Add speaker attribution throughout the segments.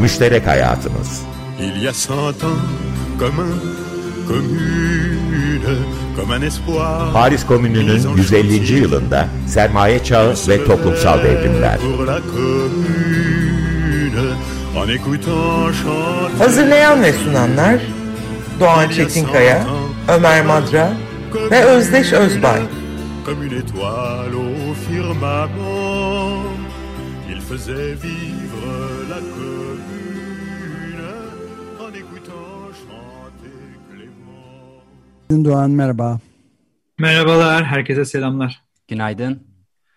Speaker 1: Müşterek Hayatımız
Speaker 2: Il y a cent ans, comme un commune, comme un espoir.
Speaker 1: Paris Komünü'nün 150. yılında sermaye çağı ve toplumsal devrimler.
Speaker 3: Hazırlayan ve sunanlar Doğan Çetinkaya, Ömer Madra ve Özdeş Özbay.
Speaker 2: Comme une étoile au firmament, il faisait vivre Clément.
Speaker 4: Doğan merhaba.
Speaker 5: Merhabalar, herkese selamlar.
Speaker 6: Günaydın.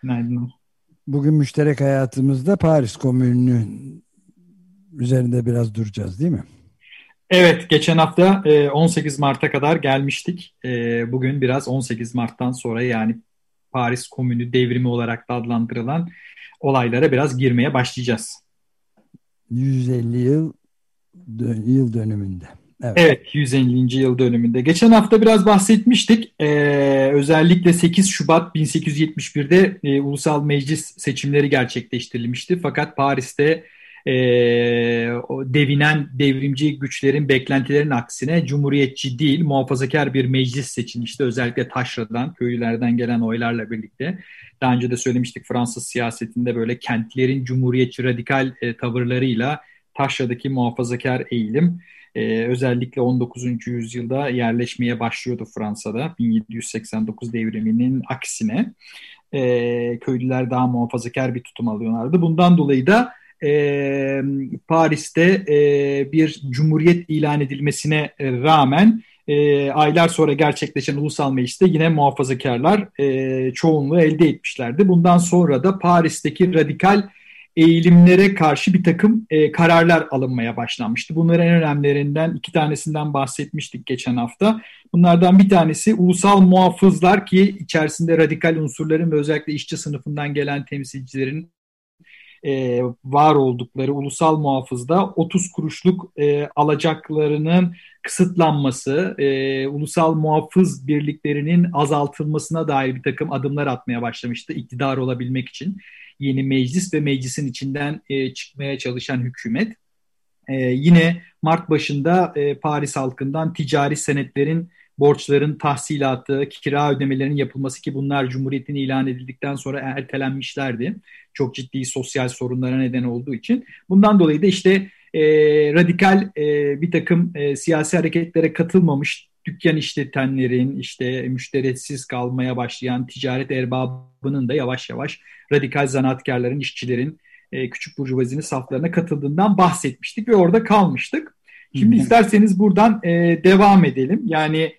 Speaker 5: Günaydın.
Speaker 4: Bugün müşterek hayatımızda Paris Komünü'nün üzerinde biraz duracağız değil mi?
Speaker 5: Evet, geçen hafta e, 18 Mart'a kadar gelmiştik. E, Bugün biraz 18 Mart'tan sonra yani Paris Komünü devrimi olarak da adlandırılan olaylara biraz girmeye başlayacağız.
Speaker 4: 150 yıl yıl dönümünde. Evet.
Speaker 5: Evet, 150. yıl dönümünde. Geçen hafta biraz bahsetmiştik. E, özellikle 8 Şubat 1871'de e, Ulusal Meclis seçimleri gerçekleştirilmişti. Fakat Paris'te e, o devinen devrimci güçlerin beklentilerin aksine cumhuriyetçi değil muhafazakar bir meclis seçilmişti. Özellikle taşradan, köylülerden gelen oylarla birlikte. Daha önce de söylemiştik Fransız siyasetinde böyle kentlerin cumhuriyetçi radikal e, tavırlarıyla taşradaki muhafazakar eğilim e, özellikle 19. yüzyılda yerleşmeye başlıyordu Fransa'da 1789 devriminin aksine. E, köylüler daha muhafazakar bir tutum alıyorlardı. Bundan dolayı da e, Paris'te e, bir cumhuriyet ilan edilmesine rağmen e, aylar sonra gerçekleşen ulusal mecliste yine muhafazakarlar e, çoğunluğu elde etmişlerdi. Bundan sonra da Paris'teki radikal eğilimlere karşı bir takım e, kararlar alınmaya başlanmıştı. Bunların en önemlilerinden iki tanesinden bahsetmiştik geçen hafta. Bunlardan bir tanesi ulusal muhafızlar ki içerisinde radikal unsurların ve özellikle işçi sınıfından gelen temsilcilerin e, var oldukları ulusal muhafızda 30 kuruşluk e, alacaklarının kısıtlanması, e, ulusal muhafız birliklerinin azaltılmasına dair bir takım adımlar atmaya başlamıştı iktidar olabilmek için. Yeni meclis ve meclisin içinden e, çıkmaya çalışan hükümet. E, yine Mart başında e, Paris halkından ticari senetlerin borçların tahsilatı, kira ödemelerinin yapılması ki bunlar Cumhuriyet'in ilan edildikten sonra ertelenmişlerdi. Çok ciddi sosyal sorunlara neden olduğu için. Bundan dolayı da işte e, radikal e, bir takım e, siyasi hareketlere katılmamış dükkan işletenlerin, işte müşteretsiz kalmaya başlayan ticaret erbabının da yavaş yavaş radikal zanaatkarların, işçilerin, e, küçük burjuvazinin saflarına katıldığından bahsetmiştik ve orada kalmıştık. Şimdi isterseniz buradan e, devam edelim. Yani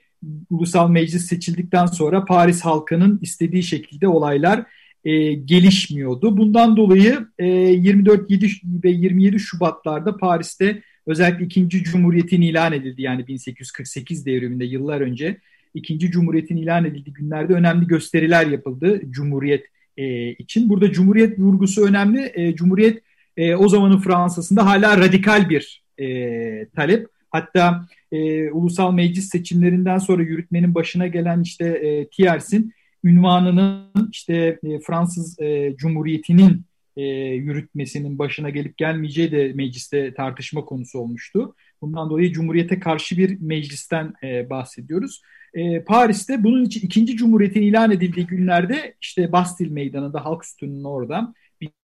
Speaker 5: ulusal meclis seçildikten sonra Paris halkının istediği şekilde olaylar e, gelişmiyordu. Bundan dolayı e, 24 7 ve 27 Şubatlarda Paris'te özellikle 2. Cumhuriyet'in ilan edildi. Yani 1848 devriminde yıllar önce 2. Cumhuriyet'in ilan edildiği günlerde önemli gösteriler yapıldı Cumhuriyet e, için. Burada Cumhuriyet vurgusu önemli. E, Cumhuriyet e, o zamanın Fransa'sında hala radikal bir e, talep. Hatta e, ulusal meclis seçimlerinden sonra yürütmenin başına gelen işte e, Thiers'in ünvanının işte e, Fransız e, Cumhuriyeti'nin e, yürütmesinin başına gelip gelmeyeceği de mecliste tartışma konusu olmuştu. Bundan dolayı Cumhuriyete karşı bir meclisten e, bahsediyoruz. E, Paris'te bunun için ikinci Cumhuriyet'in ilan edildiği günlerde işte Bastil Meydanı'nda Halk Sütunu'nun orada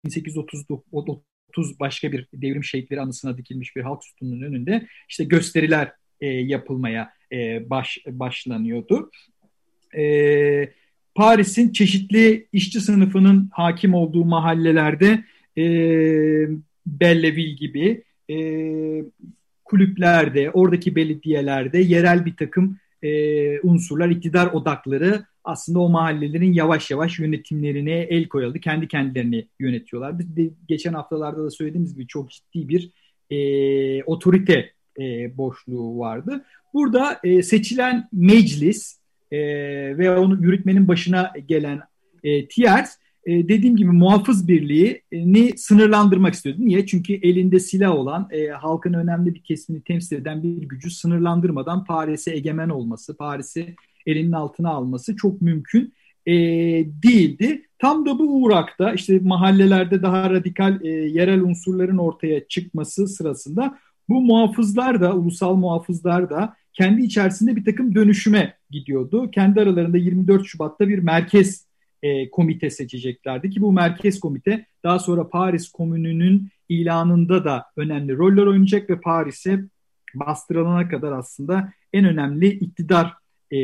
Speaker 5: 1830 başka bir devrim şehitleri anısına dikilmiş bir halk sütununun önünde işte gösteriler e, yapılmaya e, baş, başlanıyordu. E, Paris'in çeşitli işçi sınıfının hakim olduğu mahallelerde e, Belleville gibi e, kulüplerde, oradaki belediyelerde yerel bir takım e, unsurlar, iktidar odakları aslında o mahallelerin yavaş yavaş yönetimlerine el koyuldu. Kendi kendilerini yönetiyorlar. Biz de geçen haftalarda da söylediğimiz gibi çok ciddi bir e, otorite e, boşluğu vardı. Burada e, seçilen meclis e, ve onu yürütmenin başına gelen e, Thiers e, dediğim gibi muhafız birliğini sınırlandırmak istiyordu. Niye? Çünkü elinde silah olan e, halkın önemli bir kesimini temsil eden bir gücü sınırlandırmadan Paris'e egemen olması, Paris'i elinin altına alması çok mümkün e, değildi. Tam da bu uğrakta işte mahallelerde daha radikal e, yerel unsurların ortaya çıkması sırasında bu muhafızlar da, ulusal muhafızlar da kendi içerisinde bir takım dönüşüme gidiyordu. Kendi aralarında 24 Şubat'ta bir merkez e, komite seçeceklerdi ki bu merkez komite daha sonra Paris Komünü'nün ilanında da önemli roller oynayacak ve Paris'e bastırılana kadar aslında en önemli iktidar e,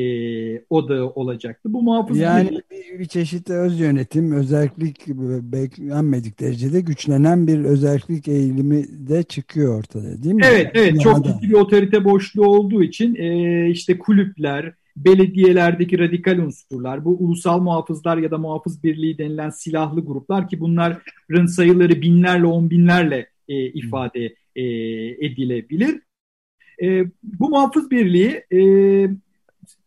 Speaker 5: odağı olacaktı. Bu muhafız
Speaker 4: yani bir, bir çeşit öz yönetim, özellik beklenmedik derecede güçlenen bir özellik eğilimi de çıkıyor ortada değil mi?
Speaker 5: Evet, evet. Çok ciddi bir otorite boşluğu olduğu için e, işte kulüpler, belediyelerdeki radikal unsurlar, bu ulusal muhafızlar ya da muhafız birliği denilen silahlı gruplar ki bunların sayıları binlerle, on binlerle e, ifade e, edilebilir. E, bu muhafız birliği e,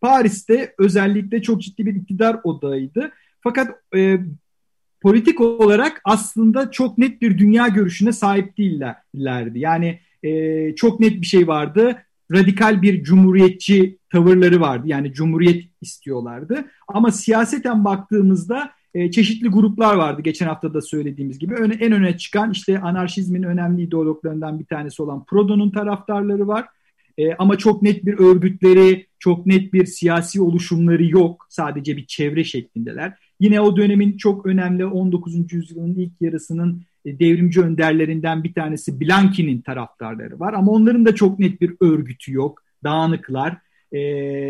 Speaker 5: Paris'te özellikle çok ciddi bir iktidar odağıydı. Fakat e, politik olarak aslında çok net bir dünya görüşüne sahip değillerdi. Yani e, çok net bir şey vardı. Radikal bir cumhuriyetçi tavırları vardı. Yani cumhuriyet istiyorlardı. Ama siyaseten baktığımızda e, çeşitli gruplar vardı. Geçen hafta da söylediğimiz gibi. Öne, en öne çıkan işte anarşizmin önemli ideologlarından bir tanesi olan Proudhon'un taraftarları var. E, ama çok net bir örgütleri, çok net bir siyasi oluşumları yok. Sadece bir çevre şeklindeler. Yine o dönemin çok önemli 19. yüzyılın ilk yarısının e, devrimci önderlerinden bir tanesi Blanqui'nin taraftarları var. Ama onların da çok net bir örgütü yok. Dağınıklar. E,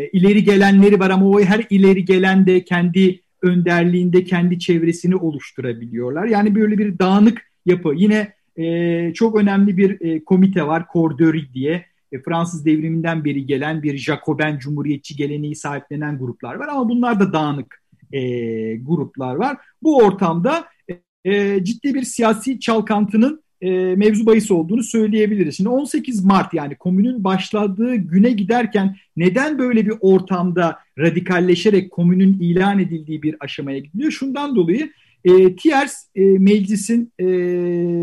Speaker 5: ileri gelenleri var ama o her ileri gelen de kendi önderliğinde kendi çevresini oluşturabiliyorlar. Yani böyle bir dağınık yapı. Yine e, çok önemli bir e, komite var, Corderi diye e, Fransız devriminden beri gelen bir Jacoben Cumhuriyetçi geleneği sahiplenen gruplar var ama bunlar da dağınık e, gruplar var. Bu ortamda e, ciddi bir siyasi çalkantının e, mevzu bahis olduğunu söyleyebiliriz. Şimdi 18 Mart yani komünün başladığı güne giderken neden böyle bir ortamda radikalleşerek komünün ilan edildiği bir aşamaya gidiyor? Şundan dolayı e, Thiers e, meclisin e,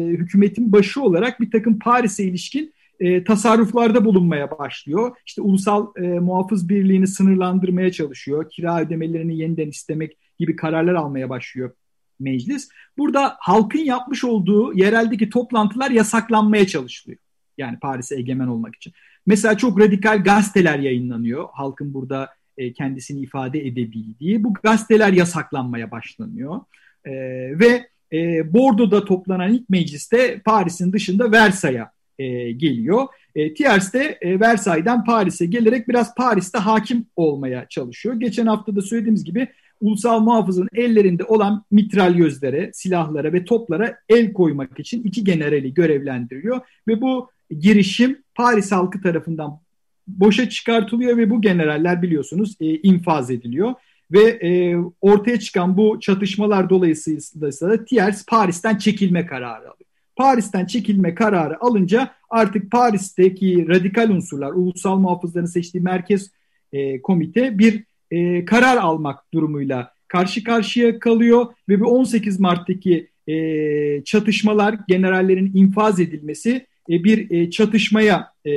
Speaker 5: hükümetin başı olarak bir takım Paris'e ilişkin e, tasarruflarda bulunmaya başlıyor. İşte ulusal e, muhafız birliğini sınırlandırmaya çalışıyor. Kira ödemelerini yeniden istemek gibi kararlar almaya başlıyor meclis. Burada halkın yapmış olduğu yereldeki toplantılar yasaklanmaya çalışılıyor. Yani Paris'e egemen olmak için. Mesela çok radikal gazeteler yayınlanıyor. Halkın burada e, kendisini ifade edebildiği. Bu gazeteler yasaklanmaya başlanıyor. E, ve e, Bordo'da toplanan ilk mecliste Paris'in dışında Versay'a e, geliyor. E, Thiers de e, Versay'dan Paris'e gelerek biraz Paris'te hakim olmaya çalışıyor. Geçen hafta da söylediğimiz gibi ulusal muhafızın ellerinde olan mitralyözlere, silahlara ve toplara el koymak için iki generali görevlendiriyor ve bu girişim Paris halkı tarafından boşa çıkartılıyor ve bu generaller biliyorsunuz e, infaz ediliyor ve e, ortaya çıkan bu çatışmalar dolayısıyla da Thiers Paris'ten çekilme kararı alıyor. Paris'ten çekilme kararı alınca artık Paris'teki radikal unsurlar, ulusal muhafızların seçtiği merkez e, komite bir e, karar almak durumuyla karşı karşıya kalıyor ve bu 18 Mart'taki e, çatışmalar, generallerin infaz edilmesi e, bir e, çatışmaya e,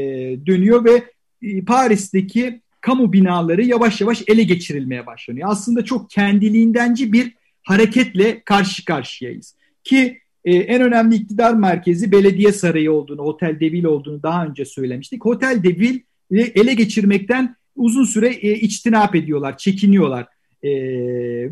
Speaker 5: dönüyor ve e, Paris'teki kamu binaları yavaş yavaş ele geçirilmeye başlanıyor. Aslında çok kendiliğindenci bir hareketle karşı karşıyayız. Ki e, en önemli iktidar merkezi belediye sarayı olduğunu, Otel Devil olduğunu daha önce söylemiştik. Otel Devil ele geçirmekten uzun süre e, içtinap ediyorlar, çekiniyorlar. E,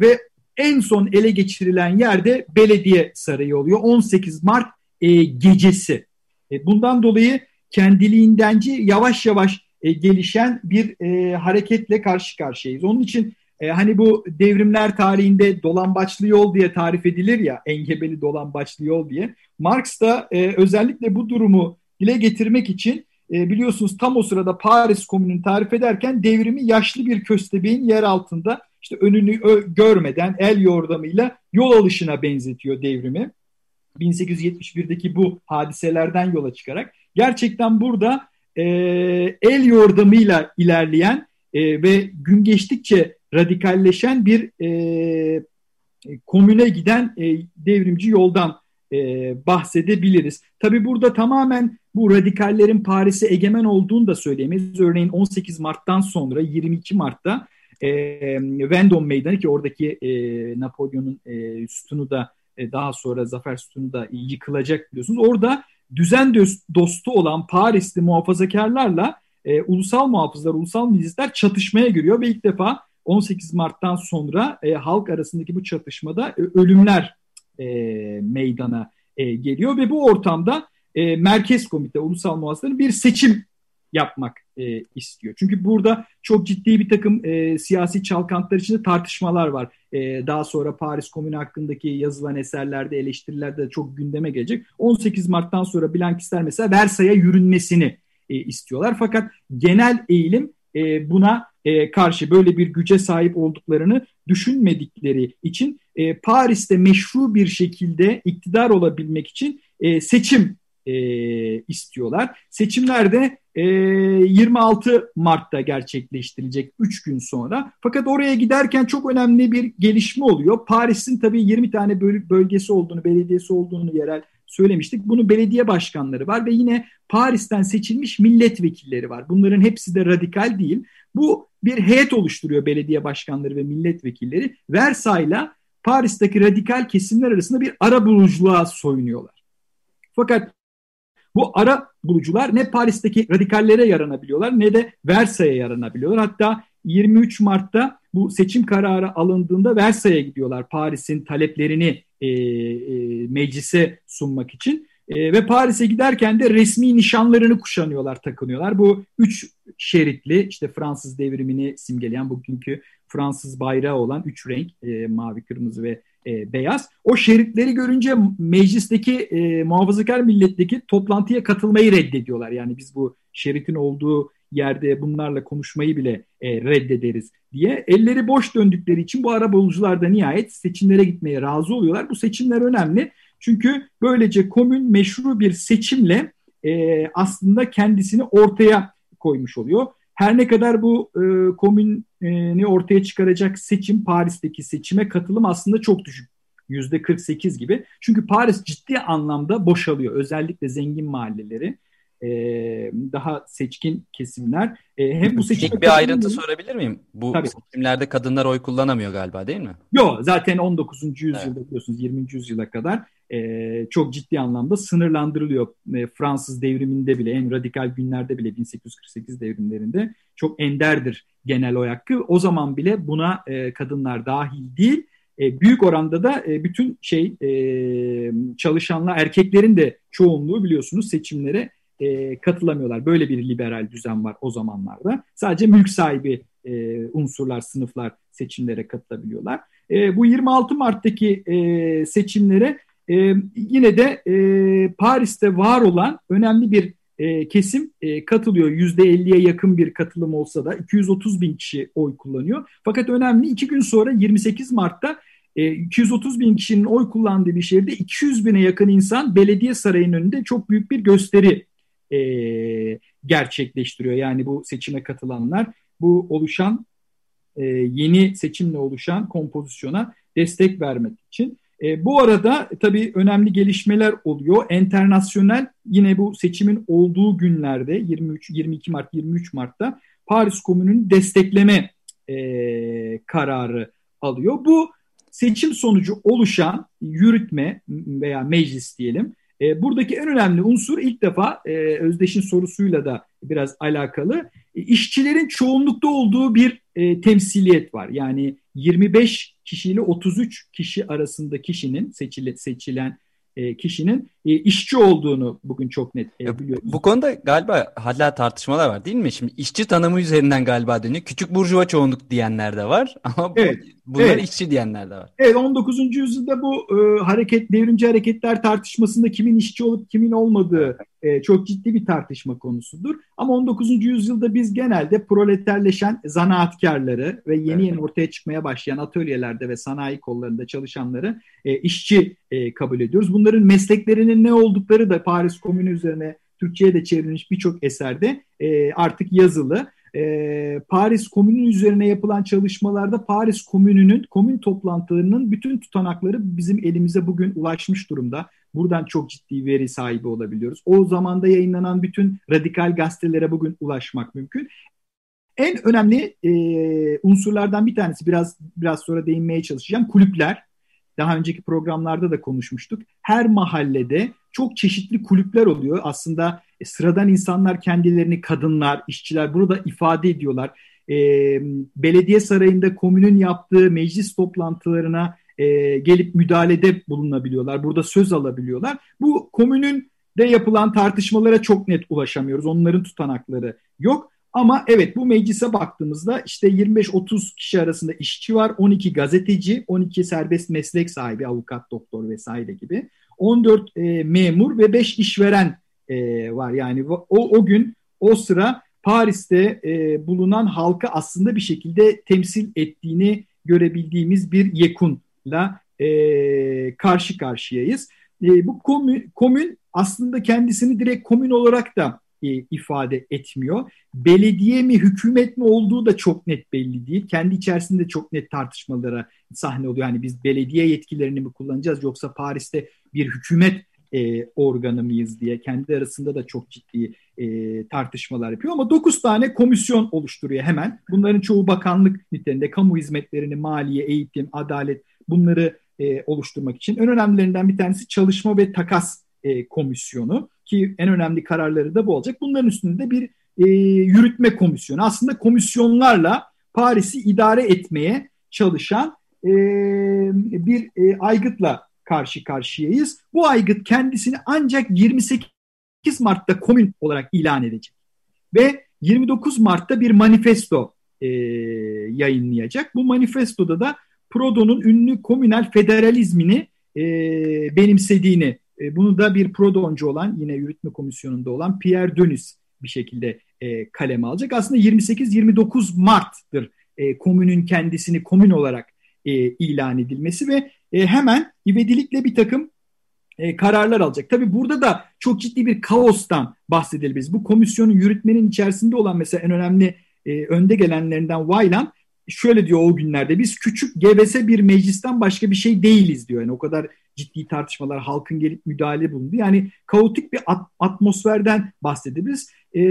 Speaker 5: ve en son ele geçirilen yerde belediye sarayı oluyor. 18 Mart e, gecesi. E, bundan dolayı kendiliğindenci yavaş yavaş e, gelişen bir hareketle karşı karşıyayız. Onun için e, hani bu devrimler tarihinde dolambaçlı yol diye tarif edilir ya, engebeli dolambaçlı yol diye. Marx da e, özellikle bu durumu dile getirmek için e, biliyorsunuz tam o sırada Paris Komünü'nü tarif ederken devrimi yaşlı bir köstebeğin yer altında işte önünü görmeden el yordamıyla yol alışına benzetiyor devrimi. 1871'deki bu hadiselerden yola çıkarak gerçekten burada e, el yordamıyla ilerleyen e, ve gün geçtikçe radikalleşen bir e, komüne giden e, devrimci yoldan e, bahsedebiliriz. Tabi burada tamamen bu radikallerin Paris'e egemen olduğunu da söyleyemeyiz. Örneğin 18 Mart'tan sonra 22 Mart'ta e, Vendôme Meydanı ki oradaki e, Napolyon'un e, sütunu da e, daha sonra zafer sütunu da yıkılacak biliyorsunuz. Orada düzen dostu olan Parisli muhafazakarlarla e, ulusal muhafızlar, ulusal milisler çatışmaya giriyor ve ilk defa 18 Mart'tan sonra e, halk arasındaki bu çatışmada e, ölümler e, meydana e, geliyor ve bu ortamda e, Merkez Komite, Ulusal Muhafızların bir seçim yapmak e, istiyor. Çünkü burada çok ciddi bir takım e, siyasi çalkantılar içinde tartışmalar var. E, daha sonra Paris Komünü hakkındaki yazılan eserlerde, eleştirilerde de çok gündeme gelecek. 18 Mart'tan sonra Blankistler mesela Versay'a yürünmesini e, istiyorlar. Fakat genel eğilim e, buna e, karşı böyle bir güce sahip olduklarını düşünmedikleri için e, Paris'te meşru bir şekilde iktidar olabilmek için e, seçim e, istiyorlar. Seçimlerde e, 26 Mart'ta gerçekleştirilecek 3 gün sonra. Fakat oraya giderken çok önemli bir gelişme oluyor. Paris'in tabii 20 tane bölgesi olduğunu, belediyesi olduğunu yerel söylemiştik. Bunun belediye başkanları var ve yine Paris'ten seçilmiş milletvekilleri var. Bunların hepsi de radikal değil. Bu bir heyet oluşturuyor belediye başkanları ve milletvekilleri. Versay'la Paris'teki radikal kesimler arasında bir ara buluculuğa soyunuyorlar. Fakat bu ara bulucular ne Paris'teki radikallere yaranabiliyorlar ne de Versay'a yaranabiliyorlar. Hatta 23 Mart'ta bu seçim kararı alındığında Versay'a gidiyorlar Paris'in taleplerini e, e, meclise sunmak için. E, ve Paris'e giderken de resmi nişanlarını kuşanıyorlar, takınıyorlar. Bu üç şeritli işte Fransız devrimini simgeleyen bugünkü Fransız bayrağı olan üç renk e, mavi, kırmızı ve e, beyaz. O şeritleri görünce meclisteki e, muhafazakar milletteki toplantıya katılmayı reddediyorlar. Yani biz bu şeritin olduğu yerde bunlarla konuşmayı bile e, reddederiz diye. Elleri boş döndükleri için bu arabulucular da nihayet seçimlere gitmeye razı oluyorlar. Bu seçimler önemli. Çünkü böylece komün meşru bir seçimle e, aslında kendisini ortaya koymuş oluyor. Her ne kadar bu e, komünü ortaya çıkaracak seçim Paris'teki seçime katılım aslında çok düşük. Yüzde 48 gibi. Çünkü Paris ciddi anlamda boşalıyor. Özellikle zengin mahalleleri e, daha seçkin kesimler.
Speaker 6: E, hem bu seçim bir ayrıntı sorabilir miyim? Bu Tabii. seçimlerde kadınlar oy kullanamıyor galiba değil mi?
Speaker 5: Yok zaten 19. yüzyılda evet. biliyorsunuz 20. yüzyıla kadar e, çok ciddi anlamda sınırlandırılıyor. E, Fransız devriminde bile en radikal günlerde bile 1848 devrimlerinde çok enderdir genel oy hakkı. O zaman bile buna e, kadınlar dahil değil. E, büyük oranda da e, bütün şey e, çalışanlar erkeklerin de çoğunluğu biliyorsunuz seçimlere e, katılamıyorlar. Böyle bir liberal düzen var o zamanlarda. Sadece mülk sahibi e, unsurlar, sınıflar seçimlere katılabiliyorlar. E, bu 26 Mart'taki e, seçimlere e, yine de e, Paris'te var olan önemli bir e, kesim e, katılıyor. %50'ye yakın bir katılım olsa da 230 bin kişi oy kullanıyor. Fakat önemli iki gün sonra 28 Mart'ta 230 e, bin kişinin oy kullandığı bir şehirde 200 bine yakın insan belediye sarayının önünde çok büyük bir gösteri e, gerçekleştiriyor. Yani bu seçime katılanlar bu oluşan e, yeni seçimle oluşan kompozisyona destek vermek için. E, bu arada tabii önemli gelişmeler oluyor. Enternasyonel yine bu seçimin olduğu günlerde 23, 22 Mart, 23 Mart'ta Paris Komünü'nün destekleme e, kararı alıyor. Bu seçim sonucu oluşan yürütme veya meclis diyelim e, buradaki en önemli unsur ilk defa e, Özdeş'in sorusuyla da biraz alakalı. E, işçilerin çoğunlukta olduğu bir e, temsiliyet var. Yani 25 kişiyle 33 kişi arasında kişinin seçile, seçilen e, kişinin işçi olduğunu bugün çok net e, biliyoruz.
Speaker 6: Bu konuda galiba hala tartışmalar var değil mi? Şimdi işçi tanımı üzerinden galiba dönüyor. Küçük burjuva çoğunluk diyenler de var ama evet, bunlar evet. işçi diyenler de var.
Speaker 5: Evet 19. yüzyılda bu e, hareket devrimci hareketler tartışmasında kimin işçi olup kimin olmadığı e, çok ciddi bir tartışma konusudur. Ama 19. yüzyılda biz genelde proleterleşen zanaatkarları ve yeni yeni ortaya çıkmaya başlayan atölyelerde ve sanayi kollarında çalışanları e, işçi e, kabul ediyoruz. Bunların mesleklerinin ne oldukları da Paris Komünü üzerine Türkçe'ye de çevrilmiş birçok eserde e, artık yazılı. E, Paris Komünü üzerine yapılan çalışmalarda Paris Komünü'nün, komün toplantılarının bütün tutanakları bizim elimize bugün ulaşmış durumda. Buradan çok ciddi veri sahibi olabiliyoruz. O zamanda yayınlanan bütün radikal gazetelere bugün ulaşmak mümkün. en önemli e, unsurlardan bir tanesi biraz biraz sonra değinmeye çalışacağım kulüpler. Daha önceki programlarda da konuşmuştuk. Her mahallede çok çeşitli kulüpler oluyor. Aslında e, sıradan insanlar kendilerini kadınlar, işçiler burada ifade ediyorlar. E, belediye sarayında komünün yaptığı meclis toplantılarına e, gelip müdahalede bulunabiliyorlar. Burada söz alabiliyorlar. Bu komünün de yapılan tartışmalara çok net ulaşamıyoruz. Onların tutanakları yok. Ama evet bu meclise baktığımızda işte 25-30 kişi arasında işçi var, 12 gazeteci, 12 serbest meslek sahibi, avukat, doktor vesaire gibi. 14 e, memur ve 5 işveren e, var. Yani o, o gün o sıra Paris'te e, bulunan halkı aslında bir şekilde temsil ettiğini görebildiğimiz bir yekunla e, karşı karşıyayız. E, bu komün, komün aslında kendisini direkt komün olarak da e, ifade etmiyor. Belediye mi hükümet mi olduğu da çok net belli değil. Kendi içerisinde çok net tartışmalara sahne oluyor. Yani biz belediye yetkilerini mi kullanacağız yoksa Paris'te bir hükümet e, organı mıyız diye kendi arasında da çok ciddi e, tartışmalar yapıyor. Ama 9 tane komisyon oluşturuyor hemen. Bunların çoğu bakanlık niteliğinde kamu hizmetlerini, maliye, eğitim, adalet bunları e, oluşturmak için. En önemlilerinden bir tanesi çalışma ve takas e, komisyonu ki en önemli kararları da bu olacak. Bunların üstünde bir e, yürütme komisyonu. Aslında komisyonlarla Paris'i idare etmeye çalışan e, bir e, aygıtla karşı karşıyayız. Bu aygıt kendisini ancak 28 Mart'ta komün olarak ilan edecek. Ve 29 Mart'ta bir manifesto e, yayınlayacak. Bu manifestoda da Prodo'nun ünlü komünel federalizmini e, benimsediğini e, bunu da bir prodoncu olan yine yürütme komisyonunda olan Pierre Dönüs bir şekilde e, kaleme alacak. Aslında 28-29 Mart'tır e, komünün kendisini komün olarak ilan edilmesi ve hemen ivedilikle bir takım kararlar alacak. Tabii burada da çok ciddi bir kaostan bahsedebiliriz. Bu komisyonun yürütmenin içerisinde olan mesela en önemli önde gelenlerinden Wayland şöyle diyor o günlerde biz küçük gevese bir meclisten başka bir şey değiliz diyor. Yani o kadar ciddi tartışmalar halkın gelip müdahale bulundu. Yani kaotik bir at- atmosferden bahsedebiliriz. Ee,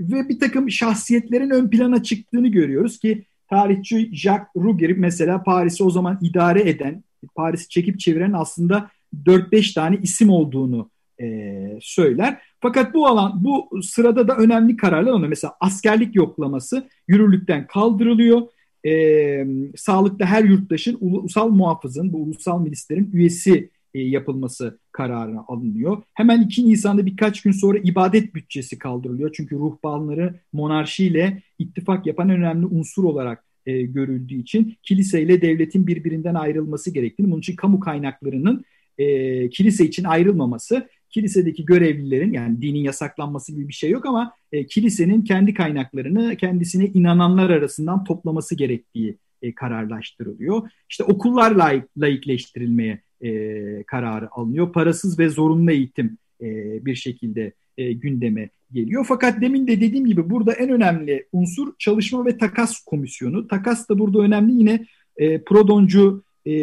Speaker 5: ve bir takım şahsiyetlerin ön plana çıktığını görüyoruz ki tarihçi Jacques Ruger mesela Paris'i o zaman idare eden, Paris'i çekip çeviren aslında 4-5 tane isim olduğunu e, söyler. Fakat bu alan bu sırada da önemli kararlar alınıyor. Mesela askerlik yoklaması yürürlükten kaldırılıyor. E, sağlıkta her yurttaşın ulusal muhafızın, bu ulusal milislerin üyesi e, yapılması kararına alınıyor. Hemen 2 Nisan'da birkaç gün sonra ibadet bütçesi kaldırılıyor. Çünkü ruhbanları monarşiyle ittifak yapan önemli unsur olarak e, görüldüğü için kiliseyle devletin birbirinden ayrılması gerektiğini, bunun için kamu kaynaklarının e, kilise için ayrılmaması, kilisedeki görevlilerin yani dinin yasaklanması gibi bir şey yok ama e, kilisenin kendi kaynaklarını kendisine inananlar arasından toplaması gerektiği e, kararlaştırılıyor. İşte okullar layık, layıkleştirilmeye e, kararı alınıyor. Parasız ve zorunlu eğitim e, bir şekilde e, gündeme geliyor. Fakat demin de dediğim gibi burada en önemli unsur çalışma ve takas komisyonu. Takas da burada önemli yine e, prodoncu e,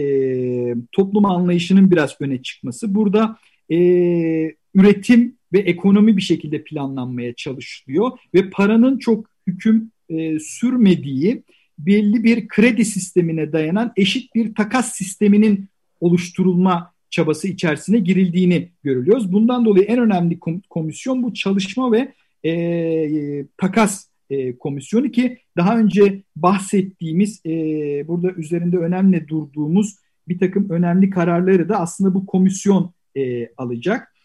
Speaker 5: toplum anlayışının biraz öne çıkması. Burada e, üretim ve ekonomi bir şekilde planlanmaya çalışılıyor ve paranın çok hüküm e, sürmediği belli bir kredi sistemine dayanan eşit bir takas sisteminin oluşturulma çabası içerisine girildiğini görülüyoruz. Bundan dolayı en önemli komisyon bu çalışma ve e, takas e, komisyonu ki daha önce bahsettiğimiz e, burada üzerinde önemli durduğumuz bir takım önemli kararları da aslında bu komisyon e, alacak.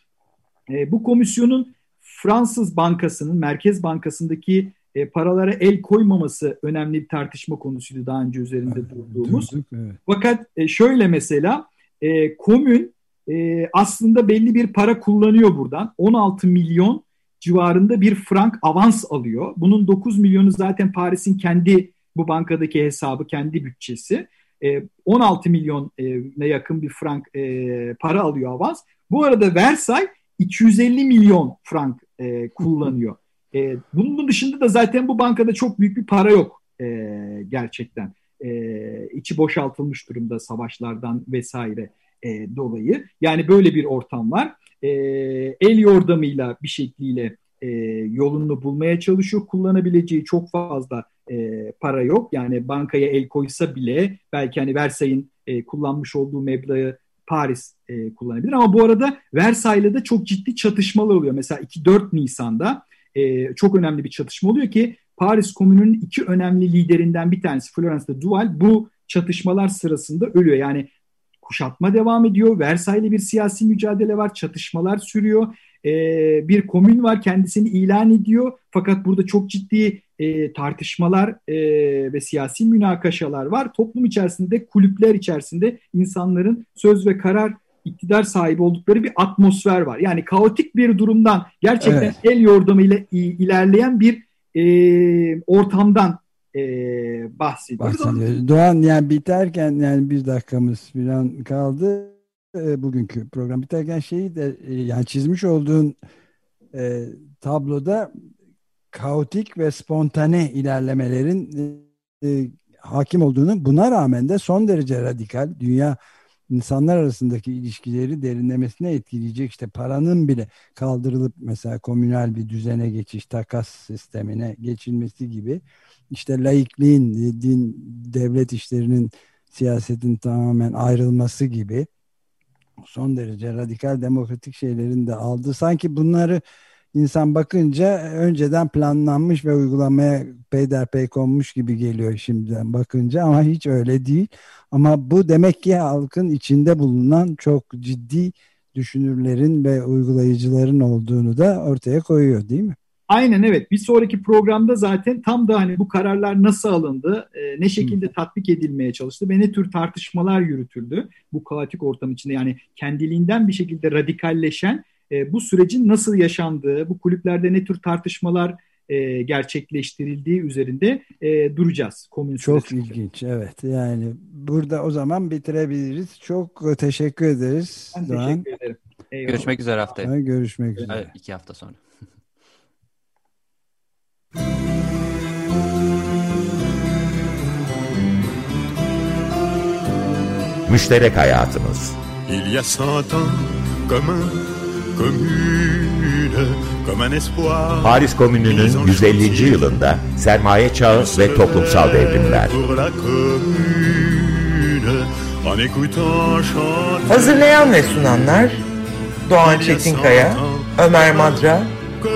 Speaker 5: E, bu komisyonun Fransız Bankası'nın, Merkez Bankası'ndaki e, paralara el koymaması önemli bir tartışma konusuydu daha önce üzerinde evet, durduğumuz. Durduk, evet. Fakat e, şöyle mesela e, komün e, aslında belli bir para kullanıyor buradan. 16 milyon civarında bir frank avans alıyor. Bunun 9 milyonu zaten Paris'in kendi bu bankadaki hesabı, kendi bütçesi. E, 16 milyona yakın bir frank e, para alıyor avans. Bu arada Versailles 250 milyon frank e, kullanıyor. E, bunun dışında da zaten bu bankada çok büyük bir para yok e, gerçekten. E, içi boşaltılmış durumda savaşlardan vesaire e, dolayı. Yani böyle bir ortam var. E, el yordamıyla bir şekliyle e, e, yolunu bulmaya çalışıyor. Kullanabileceği çok fazla e, para yok. Yani bankaya el koysa bile belki hani Versay'ın e, kullanmış olduğu meblağı Paris e, kullanabilir. Ama bu arada Versailles'de çok ciddi çatışmalar oluyor. Mesela 2-4 Nisan'da e, çok önemli bir çatışma oluyor ki Paris Komünü'nün iki önemli liderinden bir tanesi Florence de Duval bu çatışmalar sırasında ölüyor. Yani kuşatma devam ediyor. Versailles'le bir siyasi mücadele var. Çatışmalar sürüyor. Ee, bir komün var kendisini ilan ediyor. Fakat burada çok ciddi e, tartışmalar e, ve siyasi münakaşalar var. Toplum içerisinde, kulüpler içerisinde insanların söz ve karar iktidar sahibi oldukları bir atmosfer var. Yani kaotik bir durumdan gerçekten evet. el yordamıyla ilerleyen bir e, ortamdan e, bahsediyoruz. bahsediyoruz.
Speaker 4: Doğan yani biterken yani bir dakikamız falan kaldı. E, bugünkü program biterken şeyi de e, yani çizmiş olduğun e, tabloda kaotik ve spontane ilerlemelerin e, e, hakim olduğunu buna rağmen de son derece radikal dünya insanlar arasındaki ilişkileri derinlemesine etkileyecek işte paranın bile kaldırılıp mesela komünal bir düzene geçiş takas sistemine geçilmesi gibi işte laikliğin din devlet işlerinin siyasetin tamamen ayrılması gibi son derece radikal demokratik şeylerin de aldı sanki bunları insan bakınca önceden planlanmış ve uygulamaya peyderpey konmuş gibi geliyor şimdiden bakınca ama hiç öyle değil. Ama bu demek ki halkın içinde bulunan çok ciddi düşünürlerin ve uygulayıcıların olduğunu da ortaya koyuyor değil mi?
Speaker 5: Aynen evet. Bir sonraki programda zaten tam da hani bu kararlar nasıl alındı, e, ne şekilde tatbik edilmeye çalıştı ve ne tür tartışmalar yürütüldü bu kaotik ortam içinde. Yani kendiliğinden bir şekilde radikalleşen e, bu sürecin nasıl yaşandığı, bu kulüplerde ne tür tartışmalar e, gerçekleştirildiği üzerinde e, duracağız.
Speaker 4: Komün Çok süreçte. ilginç evet yani burada o zaman bitirebiliriz. Çok teşekkür ederiz.
Speaker 5: Ben Doğan. teşekkür ederim.
Speaker 6: Eyvallah. Görüşmek üzere haftaya.
Speaker 4: görüşmek üzere. Evet,
Speaker 6: iki hafta sonra.
Speaker 1: Müşterek hayatımız.
Speaker 2: Il y a cent ans, comme un, commune, comme un espoir.
Speaker 1: Paris Komünü'nün 150. yılında sermaye çağı ve toplumsal devrimler.
Speaker 3: Hazırlayan ve sunanlar Doğan Çetinkaya, Ömer Madra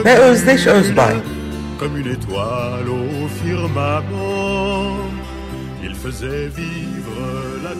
Speaker 3: ve Özdeş Özbay. Comme une étoile au firmament, il faisait vivre la